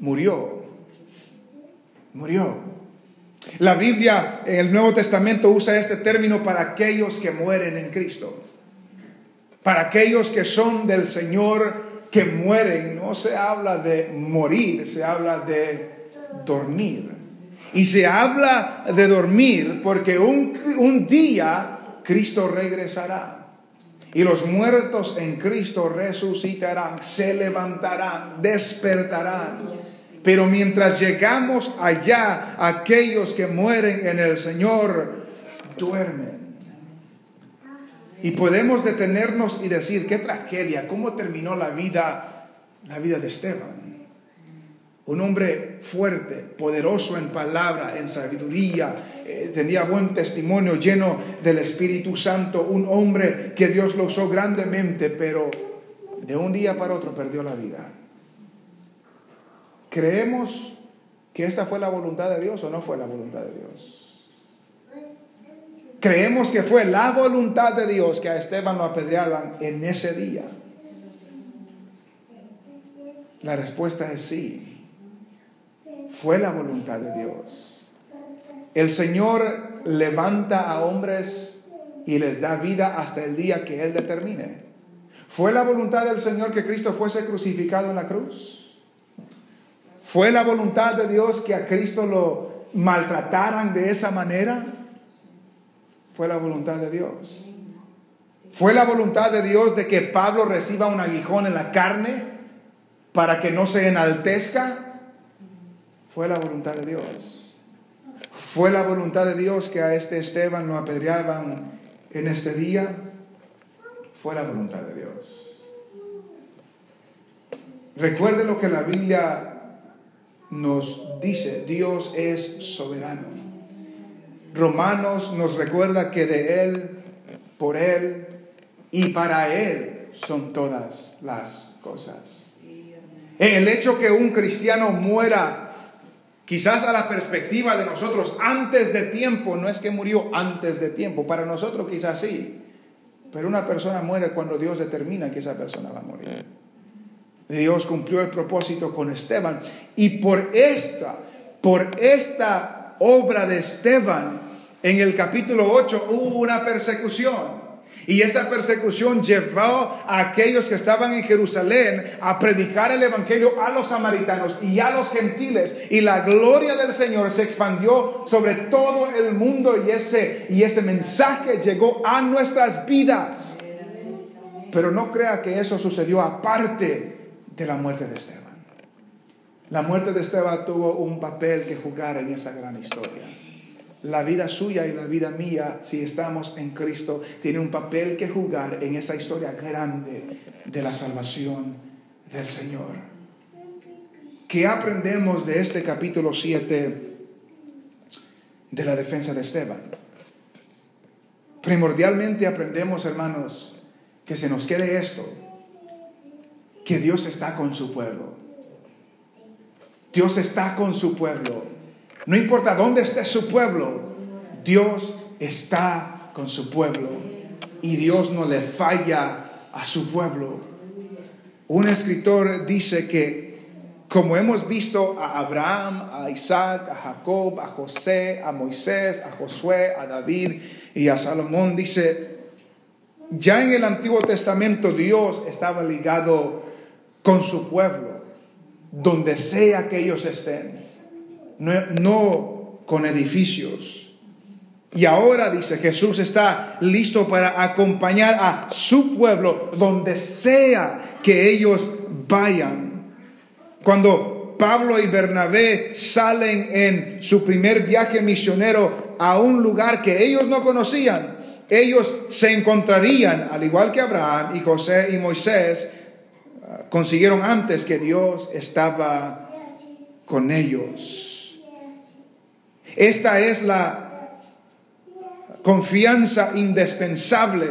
murió. Murió. La Biblia en el Nuevo Testamento usa este término para aquellos que mueren en Cristo. Para aquellos que son del Señor que mueren no se habla de morir, se habla de dormir. Y se habla de dormir porque un, un día Cristo regresará. Y los muertos en Cristo resucitarán, se levantarán, despertarán. Pero mientras llegamos allá, aquellos que mueren en el Señor duermen. Y podemos detenernos y decir, qué tragedia, cómo terminó la vida, la vida de Esteban. Un hombre fuerte, poderoso en palabra, en sabiduría, eh, tenía buen testimonio, lleno del Espíritu Santo, un hombre que Dios lo usó grandemente, pero de un día para otro perdió la vida. ¿Creemos que esta fue la voluntad de Dios o no fue la voluntad de Dios? Creemos que fue la voluntad de Dios que a Esteban lo apedreaban en ese día. La respuesta es sí. Fue la voluntad de Dios. El Señor levanta a hombres y les da vida hasta el día que Él determine. ¿Fue la voluntad del Señor que Cristo fuese crucificado en la cruz? ¿Fue la voluntad de Dios que a Cristo lo maltrataran de esa manera? Fue la voluntad de Dios. ¿Fue la voluntad de Dios de que Pablo reciba un aguijón en la carne para que no se enaltezca? Fue la voluntad de Dios. Fue la voluntad de Dios que a este Esteban lo apedreaban en este día. Fue la voluntad de Dios. Recuerde lo que la Biblia nos dice. Dios es soberano. Romanos nos recuerda que de Él, por Él y para Él son todas las cosas. El hecho que un cristiano muera Quizás a la perspectiva de nosotros antes de tiempo, no es que murió antes de tiempo, para nosotros quizás sí, pero una persona muere cuando Dios determina que esa persona va a morir. Dios cumplió el propósito con Esteban y por esta, por esta obra de Esteban, en el capítulo 8 hubo una persecución. Y esa persecución llevó a aquellos que estaban en Jerusalén a predicar el Evangelio a los samaritanos y a los gentiles. Y la gloria del Señor se expandió sobre todo el mundo y ese, y ese mensaje llegó a nuestras vidas. Pero no crea que eso sucedió aparte de la muerte de Esteban. La muerte de Esteban tuvo un papel que jugar en esa gran historia la vida suya y la vida mía, si estamos en Cristo, tiene un papel que jugar en esa historia grande de la salvación del Señor. ¿Qué aprendemos de este capítulo 7 de la defensa de Esteban? Primordialmente aprendemos, hermanos, que se nos quede esto, que Dios está con su pueblo. Dios está con su pueblo. No importa dónde esté su pueblo, Dios está con su pueblo y Dios no le falla a su pueblo. Un escritor dice que como hemos visto a Abraham, a Isaac, a Jacob, a José, a Moisés, a Josué, a David y a Salomón, dice, ya en el Antiguo Testamento Dios estaba ligado con su pueblo, donde sea que ellos estén no, con edificios. Y ahora, dice Jesús, está listo para acompañar a su pueblo donde sea que ellos vayan. Cuando Pablo y Bernabé salen en su primer viaje misionero a un lugar que ellos no conocían, ellos se encontrarían, al igual que Abraham y José y Moisés, consiguieron antes que Dios estaba con ellos. Esta es la confianza indispensable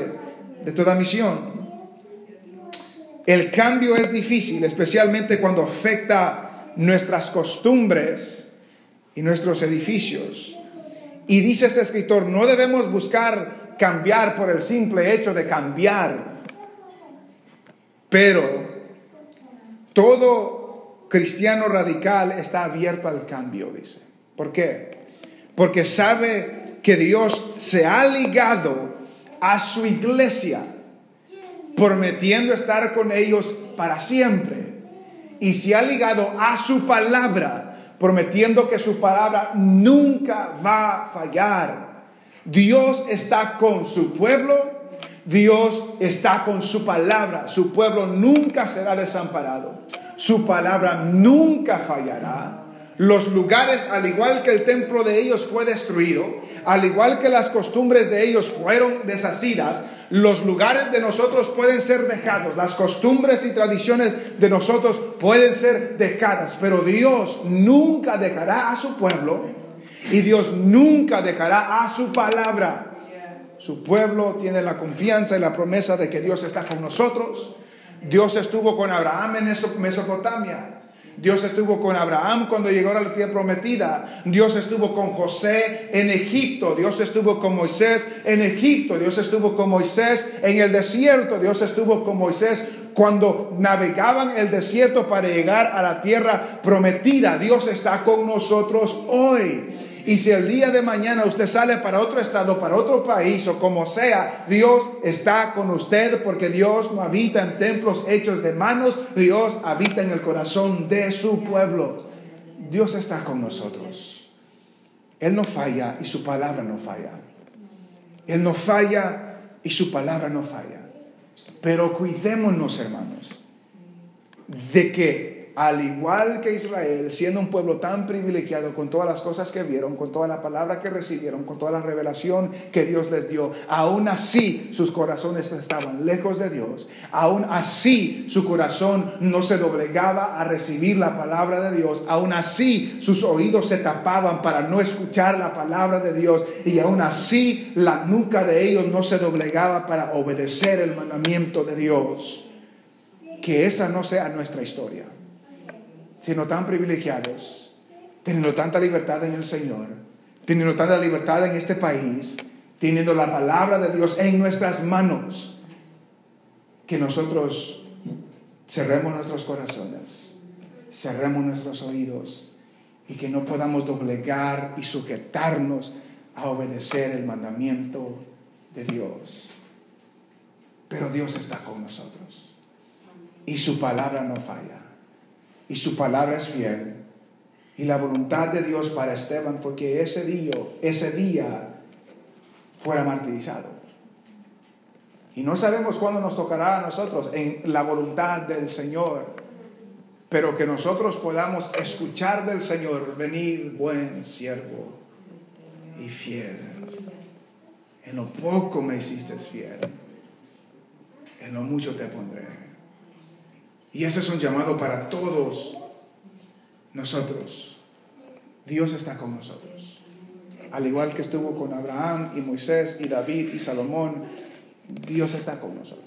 de toda misión. El cambio es difícil, especialmente cuando afecta nuestras costumbres y nuestros edificios. Y dice este escritor, no debemos buscar cambiar por el simple hecho de cambiar, pero todo cristiano radical está abierto al cambio, dice. ¿Por qué? Porque sabe que Dios se ha ligado a su iglesia, prometiendo estar con ellos para siempre. Y se ha ligado a su palabra, prometiendo que su palabra nunca va a fallar. Dios está con su pueblo, Dios está con su palabra, su pueblo nunca será desamparado, su palabra nunca fallará. Los lugares, al igual que el templo de ellos fue destruido, al igual que las costumbres de ellos fueron deshacidas, los lugares de nosotros pueden ser dejados, las costumbres y tradiciones de nosotros pueden ser dejadas, pero Dios nunca dejará a su pueblo y Dios nunca dejará a su palabra. Su pueblo tiene la confianza y la promesa de que Dios está con nosotros. Dios estuvo con Abraham en Mesopotamia. Dios estuvo con Abraham cuando llegó a la tierra prometida. Dios estuvo con José en Egipto. Dios estuvo con Moisés en Egipto. Dios estuvo con Moisés en el desierto. Dios estuvo con Moisés cuando navegaban el desierto para llegar a la tierra prometida. Dios está con nosotros hoy. Y si el día de mañana usted sale para otro estado, para otro país o como sea, Dios está con usted porque Dios no habita en templos hechos de manos, Dios habita en el corazón de su pueblo. Dios está con nosotros. Él no falla y su palabra no falla. Él no falla y su palabra no falla. Pero cuidémonos, hermanos, de que al igual que Israel, siendo un pueblo tan privilegiado con todas las cosas que vieron, con toda la palabra que recibieron, con toda la revelación que Dios les dio, aún así sus corazones estaban lejos de Dios, aún así su corazón no se doblegaba a recibir la palabra de Dios, aún así sus oídos se tapaban para no escuchar la palabra de Dios y aún así la nuca de ellos no se doblegaba para obedecer el mandamiento de Dios. Que esa no sea nuestra historia siendo tan privilegiados, teniendo tanta libertad en el Señor, teniendo tanta libertad en este país, teniendo la palabra de Dios en nuestras manos, que nosotros cerremos nuestros corazones, cerremos nuestros oídos y que no podamos doblegar y sujetarnos a obedecer el mandamiento de Dios. Pero Dios está con nosotros y su palabra no falla y su palabra es fiel. Y la voluntad de Dios para Esteban fue que ese día, ese día fuera martirizado. Y no sabemos cuándo nos tocará a nosotros en la voluntad del Señor, pero que nosotros podamos escuchar del Señor, venir buen siervo y fiel. En lo poco me hiciste fiel, en lo mucho te pondré. Y ese es un llamado para todos nosotros. Dios está con nosotros. Al igual que estuvo con Abraham y Moisés y David y Salomón, Dios está con nosotros.